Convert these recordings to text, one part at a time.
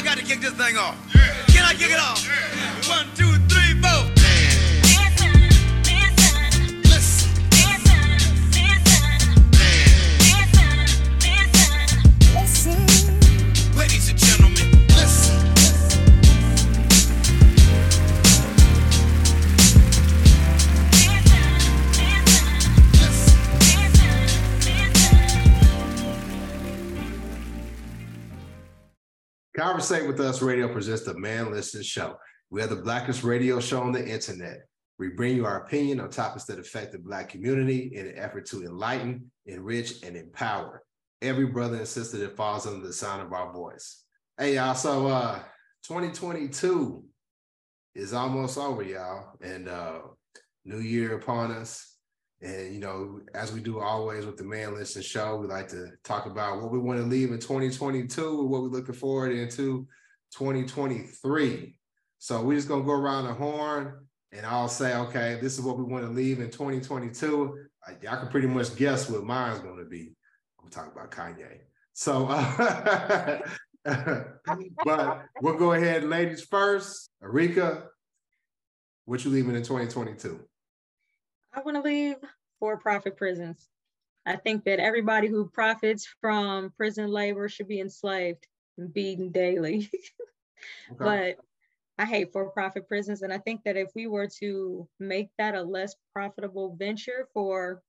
I got to kick this thing off. Yeah. Can I kick it off? One, two, three, Conversate with Us Radio presents the Man Listen Show. We are the blackest radio show on the internet. We bring you our opinion on topics that affect the Black community in an effort to enlighten, enrich, and empower every brother and sister that falls under the sound of our voice. Hey, y'all. So, uh, 2022 is almost over, y'all, and uh, new year upon us. And you know, as we do always with the Man Listen Show, we like to talk about what we want to leave in 2022, what we're looking forward into 2023. So we're just gonna go around the horn and I'll say, okay, this is what we want to leave in 2022. Uh, y'all can pretty much guess what mine's gonna be. I'm talking about Kanye. So, uh, but we'll go ahead, ladies first. Arika, what you leaving in 2022? I want to leave for-profit prisons. I think that everybody who profits from prison labor should be enslaved and beaten daily. Okay. But I hate for-profit prisons, and I think that if we were to make that a less profitable venture for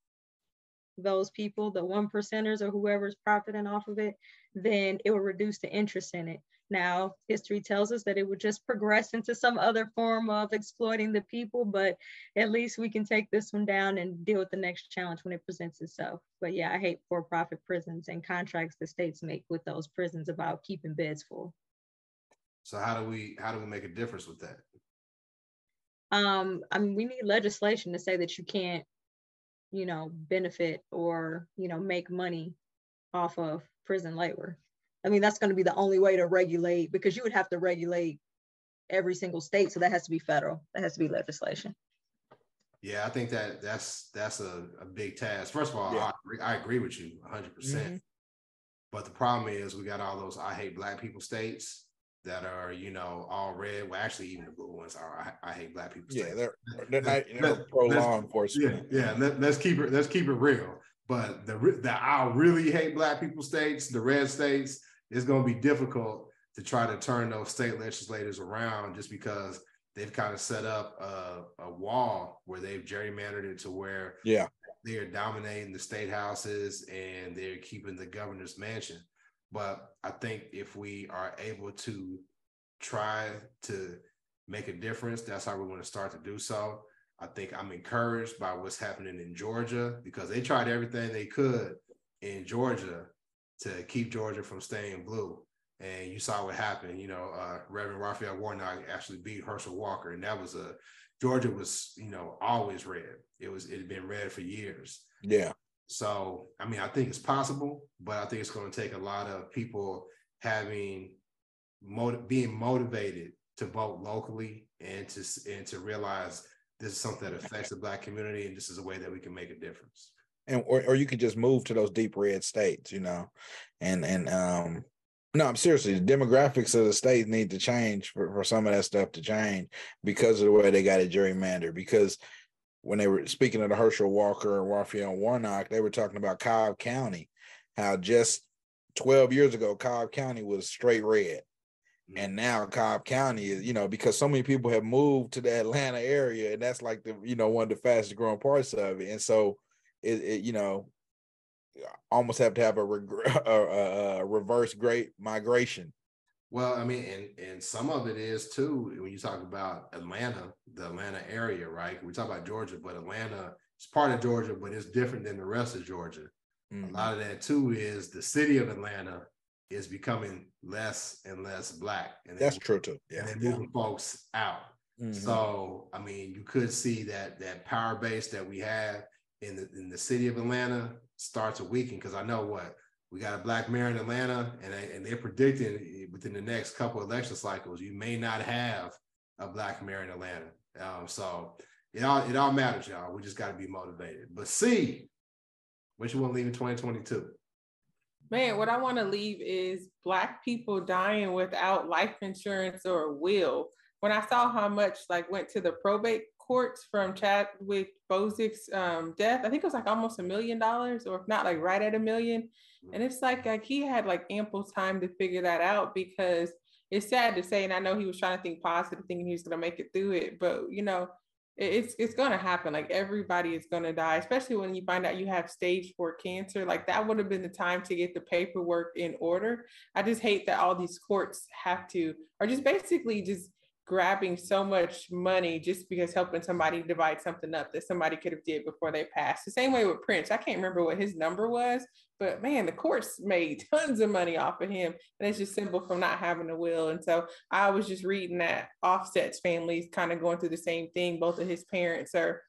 those people, the one percenters or whoever's profiting off of it, then it would reduce the interest in it. Now, history tells us that it would just progress into some other form of exploiting the people, but at least we can take this one down and deal with the next challenge when it presents itself. But yeah, I hate for-profit prisons and contracts the states make with those prisons about keeping beds full. So how do we how do we make a difference with that? Um, I mean, we need legislation to say that you can't, you know, benefit or, you know, make money off of prison labor. I mean, that's going to be the only way to regulate because you would have to regulate every single state. So that has to be federal. That has to be legislation. Yeah, I think that that's that's a, a big task. First of all, Yeah. I, agree, I agree with you 100%. percent Mhm. But the problem is we got all those I hate black people states that are, you know, all red. Well, actually, even the blue ones are I, I hate black people Yeah, states. they're they're Let's- not you know, let's- pro let's- law enforcement. yeah. Let, let's keep it. Let's keep it real. But the the I really hate black people states, the red states, it's going to be difficult to try to turn those state legislators around just because they've kind of set up a, a wall where they've gerrymandered it to where Yeah. they are dominating the state houses and they're keeping the governor's mansion. But I think if we are able to try to make a difference, that's how we're going to start to do so. I think I'm encouraged by what's happening in Georgia because they tried everything they could in Georgia to keep Georgia from staying blue. And you saw what happened. You know, uh, Reverend Raphael Warnock actually beat Herschel Walker, and that was a Georgia was, you know, always red. It was it had been red for years. Yeah. So, I mean, I think it's possible, but I think it's going to take a lot of people having motiv- being motivated to vote locally and to and to realize this is something that affects the black community and this is a way that we can make a difference. And or, or you could just move to those deep red states, you know, and and um no, I'm seriously the demographics of the state need to change for, for some of that stuff to change because of the way they got it gerrymandered. Because when they were speaking of the Herschel Walker and Raphael Warnock, they were talking about Cobb County, how just 12 years ago Cobb County was straight red. And now Cobb County is, you know, because so many people have moved to the Atlanta area, and that's like the, you know, one of the fastest growing parts of it. And so it, it you know almost have to have a, reg- a, a, reverse great migration Well, I mean, and and some of it is too when you talk about Atlanta, the Atlanta area, right? We talk about Georgia, but Atlanta is part of Georgia, but it's different than the rest of Georgia. Mhm. A lot of that too is the city of Atlanta is becoming less and less black, and that's true too yeah, and they're yeah. moving folks out. Mhm. So, I mean, you could see that that power base that we have in the in the city of Atlanta starts to weaken because I know what we got a black mayor in Atlanta, and they, and they're predicting within the next couple election cycles you may not have a black mayor in Atlanta. Um, so it all it all matters, y'all. We just got to be motivated. But see, what you want to leave in 2022? Man, what I want to leave is black people dying without life insurance or a will. When I saw how much like went to the probate courts from Chadwick Boseman's um, death, I think it was like almost a million dollars, or if not like right at a million. And it's like like he had like ample time to figure that out because it's sad to say, and I know he was trying to think positive, thinking he was going to make it through it, but you know, it's it's going to happen. Like everybody is going to die, especially when you find out you have stage four cancer. Like that would have been the time to get the paperwork in order. I just hate that all these courts have to, or just basically just grabbing so much money just because helping somebody divide something up that somebody could have did before they passed. The same way with Prince. I can't remember what his number was, but man, the courts made tons of money off of him. And it's just simple from not having a will. And so I was just reading that Offset's families kind of going through the same thing. Both of his parents are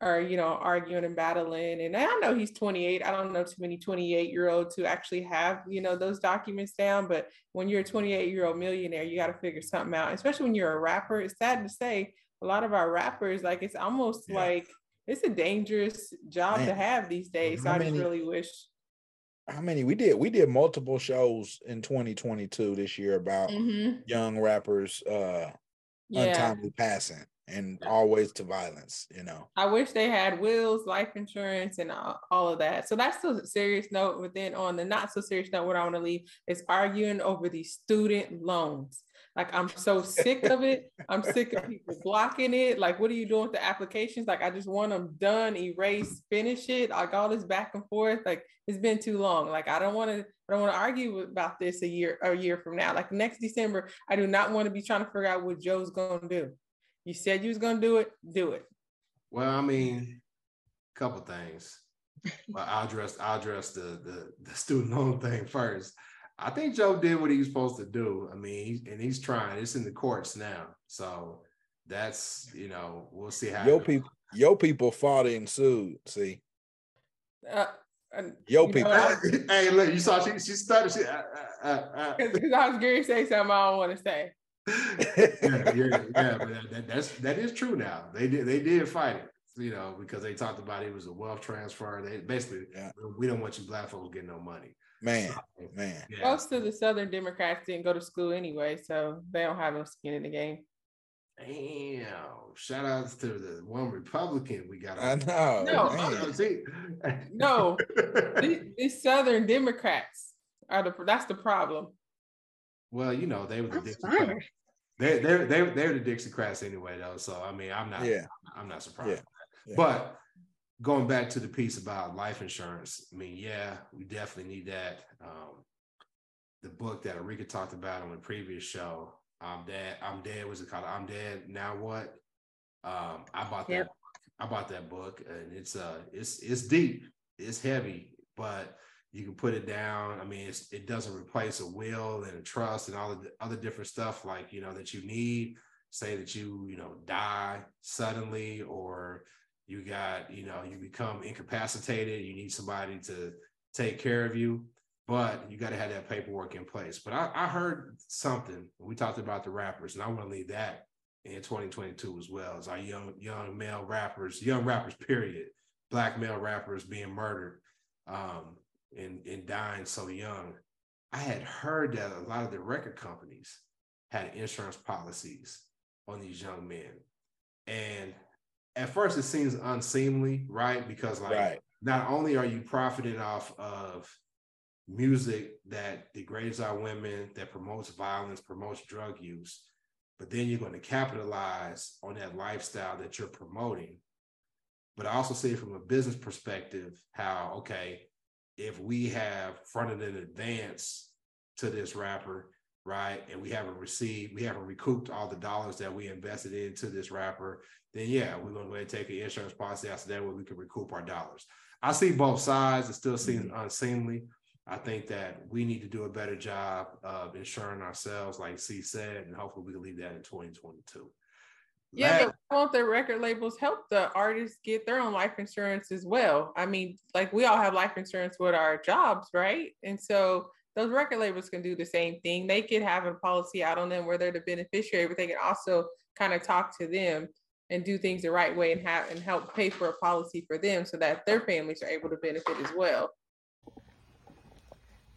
are you know arguing and battling and i know he's 28 i don't know too many 28 year olds who actually have you know those documents down but when you're a 28 year old millionaire you got to figure something out especially when you're a rapper it's sad to say a lot of our rappers like it's almost yeah. like it's a dangerous job Man. to have these days so i just really wish how many we did we did multiple shows in 2022 this year about mm-hmm. young rappers uh yeah. untimely passing and always to violence, you know. I wish they had wills, life insurance, and all, all of that. So that's a serious note. But then on the not so serious note, what I want to leave is arguing over these student loans. Like I'm so sick of it. I'm sick of people blocking it. Like, what are you doing with the applications? Like, I just want them done, erase, finish it. Like all this back and forth. Like it's been too long. Like I don't want to. I don't want to argue about this a year a year from now. Like next December, I do not want to be trying to figure out what Joe's going to do. You said you was gonna do it. Do it. Well, I mean, a couple things. but I'll address I'll address the, the the student loan thing first. I think Joe did what he was supposed to do. I mean, and he's trying. It's in the courts now, so that's you know we'll see how. Your people, your people fought and sued. See. Uh, Yo, people. hey, look, you saw she she started. She, uh, uh, uh. I was going to say something I don't want to say yeah, yeah, yeah, but that, that's that is true now. They did they did fight it, you know, because they talked about it was a wealth transfer. They basically yeah. we don't want you black folks getting no money. Man, so, man. Yeah. Most of the Southern Democrats didn't go to school anyway, so they don't have no skin in the game. Damn! Shout outs to the one Republican we got. I know. No, oh, no. the, the Southern Democrats are the. That's the problem. Well, you know they were the Dixiecrats. They they they're they're the Dixiecrats anyway, though. So I mean, I'm not yeah. I'm not surprised. Yeah. yeah. But going back to the piece about life insurance, I mean, yeah, we definitely need that. Um, the book that Arika talked about on the previous show, I'm dead. I'm dead. Was it called? I'm dead. Now what? Um, I bought that. Yep. I bought that book, and it's uh, it's it's deep. It's heavy, but you can put it down. I mean, it doesn't replace a will and a trust and all the other different stuff like you know that you need. Say that you you know die suddenly, or you got you know you become incapacitated. You need somebody to take care of you, but you got to have that paperwork in place. But I, I heard something. We talked about the rappers, and I want to leave that in 2022 as well as our young young male rappers, young rappers, period, black male rappers being murdered. Um, and, and dying so young, I had heard that a lot of the record companies had insurance policies on these young men. And at first it seems unseemly, right? Because like right. not only are you profiting off of music that degrades our women, that promotes violence, promotes drug use, but then you're going to capitalize on that lifestyle that you're promoting. But I also see from a business perspective how, okay, if we have fronted in advance to this rapper, right, and we haven't received, we haven't recouped all the dollars that we invested into this rapper, then yeah, we're gonna go ahead and take an insurance policy after that where we can recoup our dollars. I see both sides. It still seems mm-hmm. unseemly. I think that we need to do a better job of insuring ourselves, like C said, and hopefully we can leave that in 2022. Yeah, but won't the record labels help the artists get their own life insurance as well? I mean, like we all have life insurance with our jobs, right? And so those record labels can do the same thing. They could have a policy out on them where they're the beneficiary, but they can also kind of talk to them and do things the right way and have and help pay for a policy for them so that their families are able to benefit as well.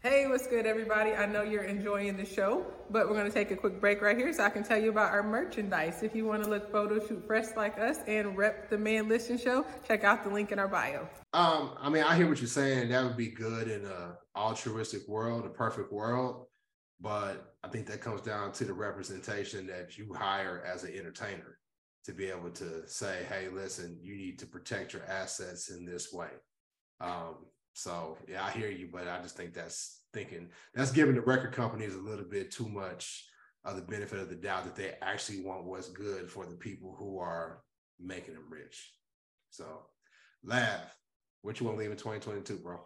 Hey, what's good, everybody? I know you're enjoying the show, but we're going to take a quick break right here so I can tell you about our merchandise. If you want to look photo shoot fresh like us and rep the Man Listen Show, check out the link in our bio. Um, I mean, I hear what you're saying. That would be good in a altruistic world, a perfect world. But I think that comes down to the representation that you hire as an entertainer to be able to say, hey, listen, you need to protect your assets in this way. Um, so yeah, I hear you, but I just think that's thinking that's giving the record companies a little bit too much of the benefit of the doubt that they actually want what's good for the people who are making them rich. So laugh. What you want to leave in 2022, bro?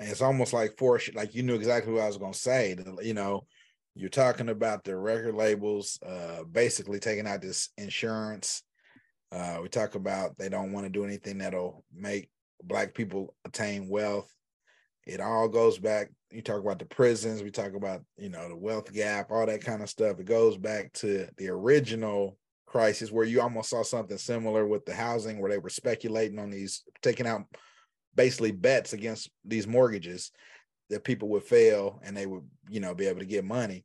And it's almost like for like you knew exactly what I was gonna say. You know, you're talking about the record labels uh basically taking out this insurance. Uh we talk about they don't want to do anything that'll make black people attain wealth. It all goes back. You talk about the prisons, we talk about, you know, the wealth gap, all that kind of stuff. It goes back to the original crisis where you almost saw something similar with the housing where they were speculating on these taking out basically bets against these mortgages that people would fail and they would, you know, be able to get money.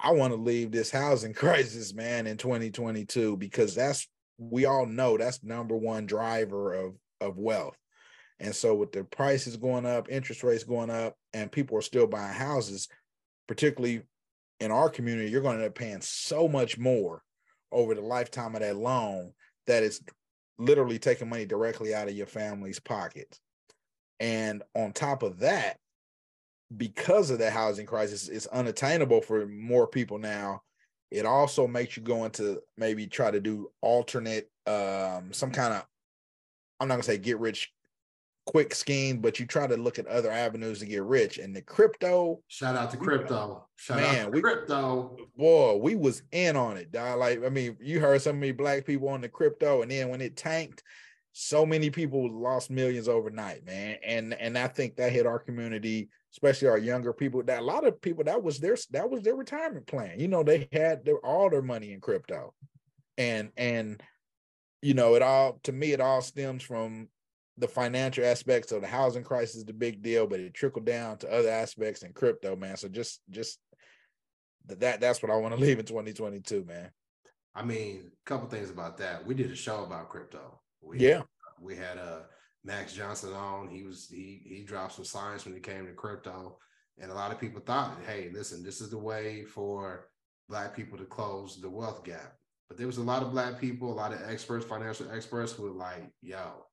I want to leave this housing crisis, man, in 2022 because that's we all know that's number one driver of of wealth. And so with the prices going up, interest rates going up, and people are still buying houses, particularly in our community, you're going to end up paying so much more over the lifetime of that loan that it's literally taking money directly out of your family's pocket. And on top of that, because of the housing crisis, it's unattainable for more people now. It also makes you go into maybe try to do alternate, um, some kind of, I'm not gonna say get rich quick scheme, but you try to look at other avenues to get rich. And the crypto, shout out to crypto, shout man, out to we, crypto. Boy, we was in on it, dog. Like, I mean, you heard so many black people on the crypto, and then when it tanked, so many people lost millions overnight, man. And and I think that hit our community, especially our younger people. That a lot of people that was their that was their retirement plan. You know, they had their all their money in crypto, and and you know, it all to me, it all stems from the financial aspects of the housing crisis is the big deal, but it trickled down to other aspects in crypto, man. So just just that that's what I want to leave in 2022, man. I mean, a couple things about that. We did a show about crypto. We yeah. We had uh Max Johnson on. He was he he dropped some science when it came to crypto. And a lot of people thought, hey, listen, this is the way for black people to close the wealth gap. But there was a lot of black people, a lot of experts, financial experts who were like, yo,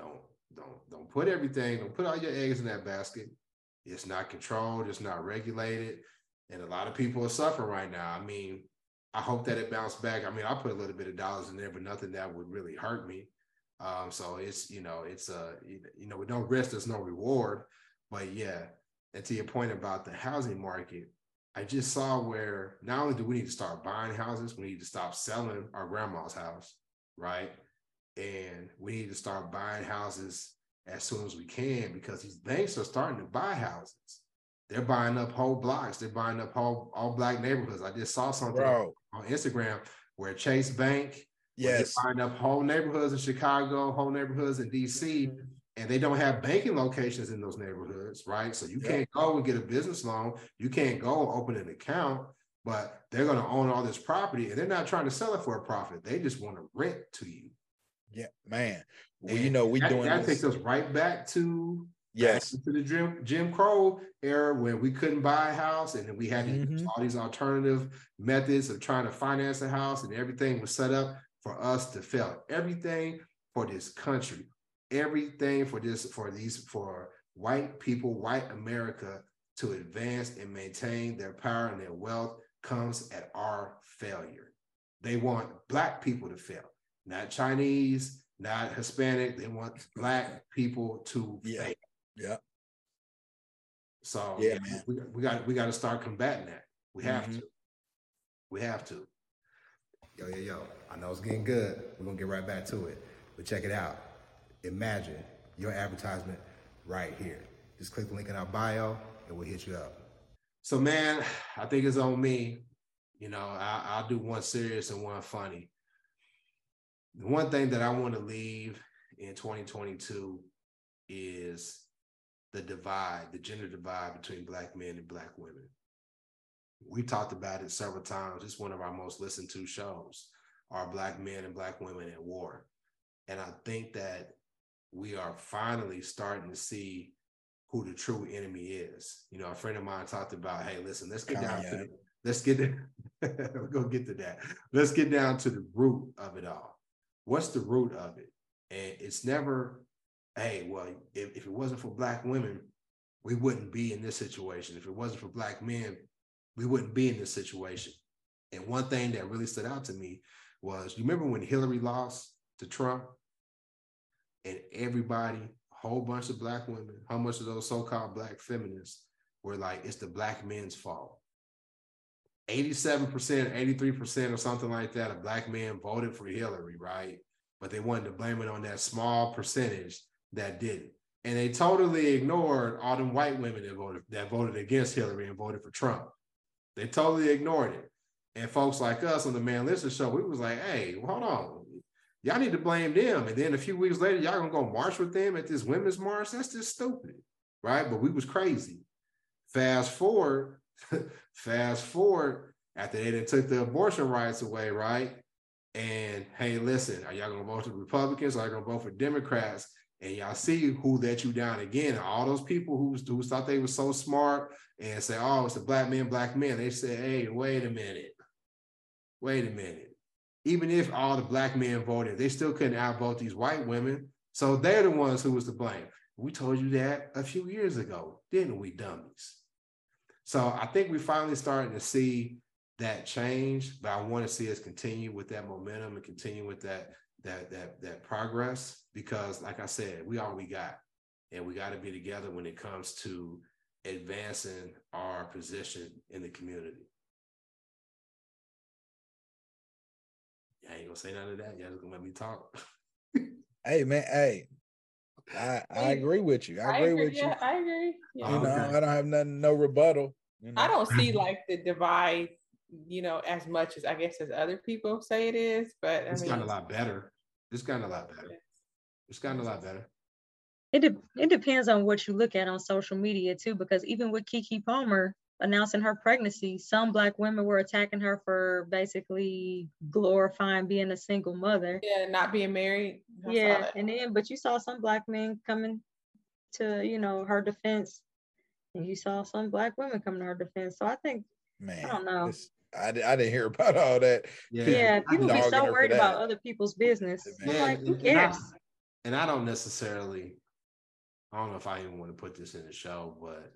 don't don't don't put everything, don't put all your eggs in that basket. It's not controlled, it's not regulated. And a lot of people are suffering right now. I mean, I hope that it bounced back. I mean, I put a little bit of dollars in there, but nothing that would really hurt me. Um, so it's you know, it's a uh, you know, with no risk, there's no reward. But yeah, and to your point about the housing market, I just saw where not only do we need to start buying houses, we need to stop selling our grandma's house, right? And we need to start buying houses as soon as we can because these banks are starting to buy houses. They're buying up whole blocks. They're buying up whole all black neighborhoods. I just saw something Bro. on Instagram where Chase Bank, yes, buying up whole neighborhoods in Chicago, whole neighborhoods in DC, mm-hmm. and they don't have banking locations in those neighborhoods, right? So you can't go and get a business loan. You can't go open an account, but they're going to own all this property, and they're not trying to sell it for a profit. They just want to rent to you. Yeah, man. Well, and you know, we that, doing that takes us right back to yes to the Jim Jim Crow era when we couldn't buy a house and we had mm-hmm. all these alternative methods of trying to finance a house and everything was set up for us to fail. Everything for this country, everything for this for these for white people, white America to advance and maintain their power and their wealth comes at our failure. They want black people to fail not Chinese, not Hispanic. They want black people to yeah. fail. Yeah. So yeah, man. we, we got we got to start combating that. We have mm-hmm. to. We have to. Yo, yo, yo. I know it's getting good. We're gonna get right back to it. But check it out. Imagine your advertisement right here. Just click the link in our bio and we'll hit you up. So man, I think it's on me. You know, I, I'll do one serious and one funny the one thing that I want to leave in 2022 is the divide, the gender divide between black men and black women. We talked about it several times. It's one of our most listened to shows. Are black men and black women at war? And I think that we are finally starting to see who the true enemy is. You know, a friend of mine talked about, hey, listen, let's get oh, down to the, let's get it. gonna get to that. Let's get down to the root of it all. What's the root of it? And it's never, hey, well, if, if it wasn't for black women, we wouldn't be in this situation. If it wasn't for black men, we wouldn't be in this situation. And one thing that really stood out to me was you remember when Hillary lost to Trump and everybody whole bunch of black women, how much of those so-called black feminists were like, it's the black men's fault. 87%, 83% or something like that of black men voted for Hillary, right? But they wanted to blame it on that small percentage that didn't. And they totally ignored all them white women that voted that voted against Hillary and voted for Trump. They totally ignored it. And folks like us on the Man Listen show, we was like, hey, hold on y'all need to blame them. And then a few weeks later, y'all gonna go march with them at this women's march. That's just stupid, right? But we was crazy. Fast forward, fast forward after they took the abortion rights away, right? And hey, listen, are y'all gonna vote for Republicans? Are you gonna vote for Democrats? And y'all see who let you down again. All those people who, who thought they were so smart and say, oh, it's the black man, black man. They say, hey, wait a minute. Wait a minute even if all the black men voted, they still couldn't outvote these white women. So they're the ones who was to blame. We told you that a few years ago, didn't we, dummies? So I think we're finally starting to see that change, but I want to see us continue with that momentum and continue with that that that that progress because, like I said, we all we got, and we got to be together when it comes to advancing our position in the community. I ain't gonna say none of that. Y'all just gonna let me talk. hey man, hey. I, I agree with you. I, I agree, with yeah, you. I agree. Yeah. You know, okay. I don't have nothing, no rebuttal. You know? I don't see like the divide, you know, as much as I guess as other people say it is, but it's I mean, gotten a lot better. It's gotten a lot better. It's gotten a lot better. It de- it depends on what you look at on social media too, because even with Keke Palmer, announcing her pregnancy, some black women were attacking her for basically glorifying being a single mother. Yeah, not being married. I yeah, and then but you saw some black men coming to you know her defense, and you saw some black women come to her defense. So I think man, I don't know. I, I didn't hear about all that. Yeah, yeah people be so worried about other people's business. Yeah, like, who cares? And I, and I don't necessarily. I don't know if I even want to put this in the show, but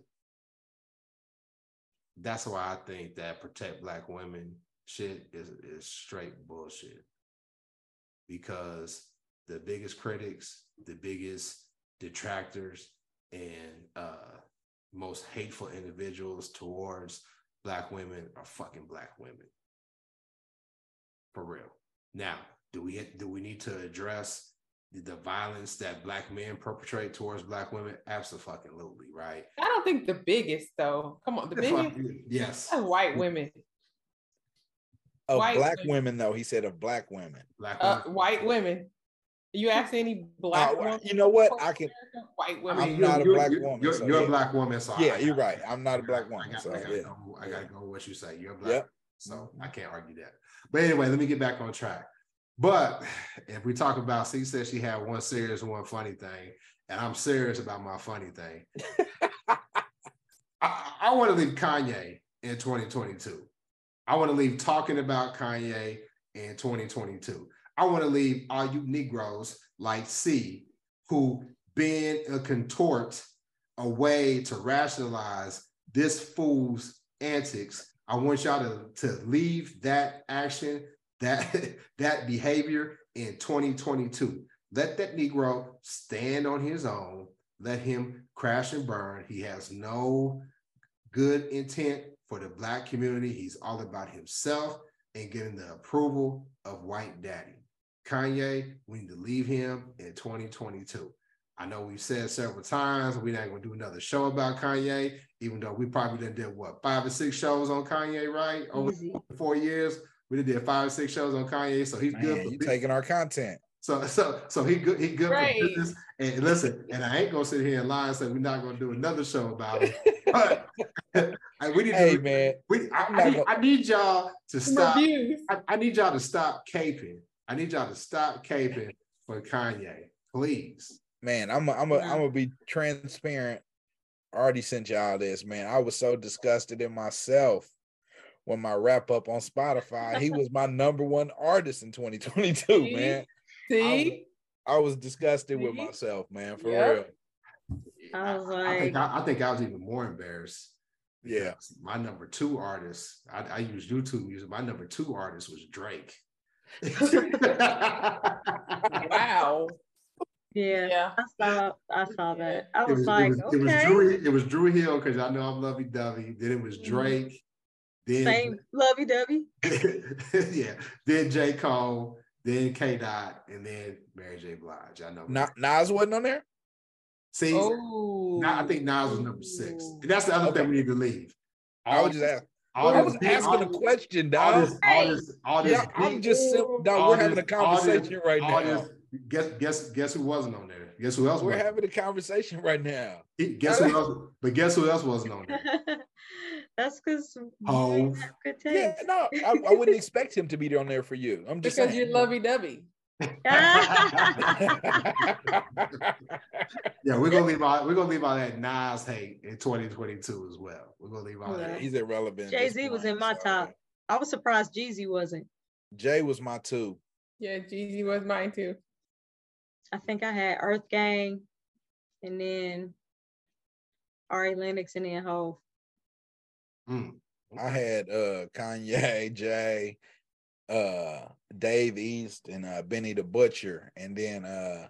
that's why I think that protect black women shit is, is straight bullshit. Because the biggest critics, the biggest detractors, and uh, most hateful individuals towards black women are fucking black women. For real. Now, do we do we need to address the violence that black men perpetrate towards black women? Absolutely, right? I don't think the biggest though. Come on, the biggest. Yes. White women. Of white black women. women. though, he said of black women. Black uh, white women. You ask any black uh, woman? You know what? I can. White women. I'm not a black you're, woman. You're, so you're yeah. a black woman, so yeah, you're right. I'm not a black woman. I got, so I gotta, yeah. go, I gotta go with what you say. You're black. Yep. So I can't argue that. But anyway, let me get back on track. But if we talk about, she said she had one serious, one funny thing, and I'm serious about my funny thing. I, I want to leave Kanye in 2022. I want to leave talking about Kanye in 2022. I want to leave all you Negroes like C, who been a contort a way to rationalize this fool's antics. I want y'all to, to leave that action that that behavior in 2022. Let that Negro stand on his own. Let him crash and burn. He has no good intent for the black community. He's all about himself and getting the approval of white daddy. Kanye, we need to leave him in 2022. I know we've said several times we're not going to do another show about Kanye, even though we probably done did what five or six shows on Kanye, right? Over Easy. four years. We did five or six shows on Kanye, so he's Man, good. For you taking our content. So so so he good he good Right. for business. And listen, and I ain't gonna sit here and lie and say we're not gonna do another show about it. But I- we need Hey to man, we, I, I'm I not need, gonna- I need y'all to stop. I, I need y'all to stop caping. I need y'all to stop caping for Kanye, please. man, I'm a, I'm a, No. I'm gonna be transparent. I already sent y'all this, man. I was so disgusted in myself when my wrap up on Spotify. he was my number one artist in 2022, See? man. See, I was disgusted with myself, man, for Yep. real. I was I think like- I, I think I was even more embarrassed. Yeah. My number two artist, I, I use YouTube music. My number two artist was Drake. Wow. Yeah, Yeah. I saw I saw that. I was, was, like, it was, it was Drew, it was Dru Hill because I know I'm lovey dovey. Then it was Mhm. Drake. Then same lovey dovey. yeah. Then J. Cole, then K. Dot, and then Mary J. Blige. I know. Na- Nas wasn't on there. See, Oh, now I think Nas was number six. And that's the other Okay. thing we need to leave. I would just asking. All I was asking all a this- question, All dog. this, all this, all this. Yeah, I'm just sim- dog, all we're having a this- all conversation right all now. this- Guess, guess, guess who wasn't on there? Guess who else? We're wasn't? having a conversation right now. Guess who else? But guess who else wasn't on there? That's because Hov. Oh. good Yeah, no, I, I wouldn't expect him to be on there for you. I'm just because saying. you're lovey dovey. Yeah, we're gonna leave all we're gonna leave all that Nas hate in 2022 as well. We're gonna leave all Yeah. that. He's irrelevant. at Jay Z was in my so- top. I was surprised Jeezy wasn't. Jay was my two. Yeah, Jeezy was mine too. I think I had Earth Gang, and then Ari Lennox, and then Hov. Mm. I had uh Kanye, Jay, uh Dave East, and uh Benny the Butcher, and then uh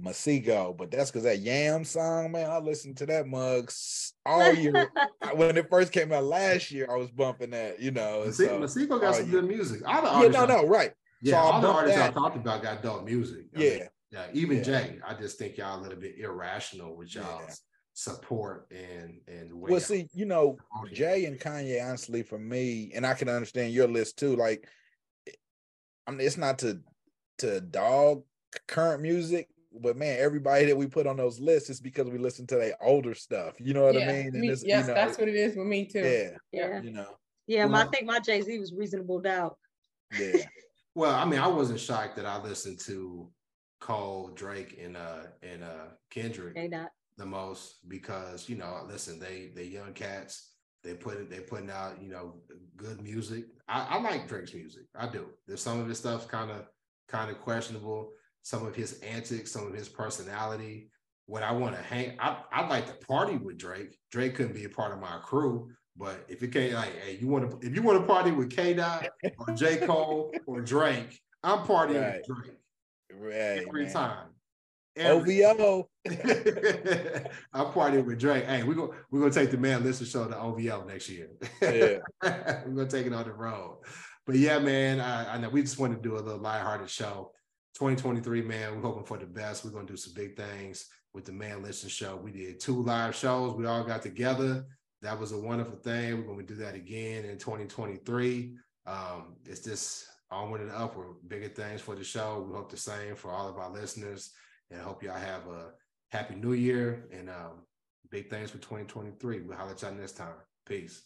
Masego. But that's because that Yam song, man, I listened to that mug all year. When it first came out last year, I was bumping that, you know. and Masego, so- Masego got some yeah. good music. All the yeah, artists no, no, right. Yeah, So I all the bumped artists I talked about got dope music. I mean, Yeah. yeah. Even Yeah. Jay, I just think y'all a little bit irrational with Yeah. y'all's support and and the way. Well, y'all- see, you know. Jay and Kanye, honestly, for me, and I can understand your list too. Like, I mean, it's not to to dog current music, but man, everybody that we put on those lists is because we listen to their older stuff. You know what yeah, I mean? And me- it's, you yes, know, that's what it is with me too. yeah, Yeah, you know, yeah. My, I think my Jay Z was Reasonable Doubt. yeah, Well, I mean, I wasn't shocked that I listened to Cole, Drake, and uh and uh Kendrick They not. the most because you know, listen, they they young cats. They put it. They putting out you know good music. I, I like Drake's music. I do. There's some of his stuff's kind of kind of questionable. Some of his antics, some of his personality. When I want to hang, I I like to party with Drake. Drake couldn't be a part of my crew, but if it can't, like, hey, you want to if you want to party with K Dot or J Cole or Drake, I'm partying Right. with Drake right. every man. time. OVO, I'm partying with Drake. Hey, we're gonna we're gonna take the man listen show to OVO next year. Yeah. we're gonna take it on the road. But yeah, man, I, I know we just want to do a little lighthearted show. 2023, man, we're hoping for the best. We're gonna do some big things with the man listen show. We did two live shows. We all got together. That was a wonderful thing. We're gonna do that again in 2023. Um, it's just onward and upward. Bigger things for the show. We hope the same for all of our listeners and hope y'all have a happy new year and um, big things for 2023. We'll holler at y'all next time. Peace.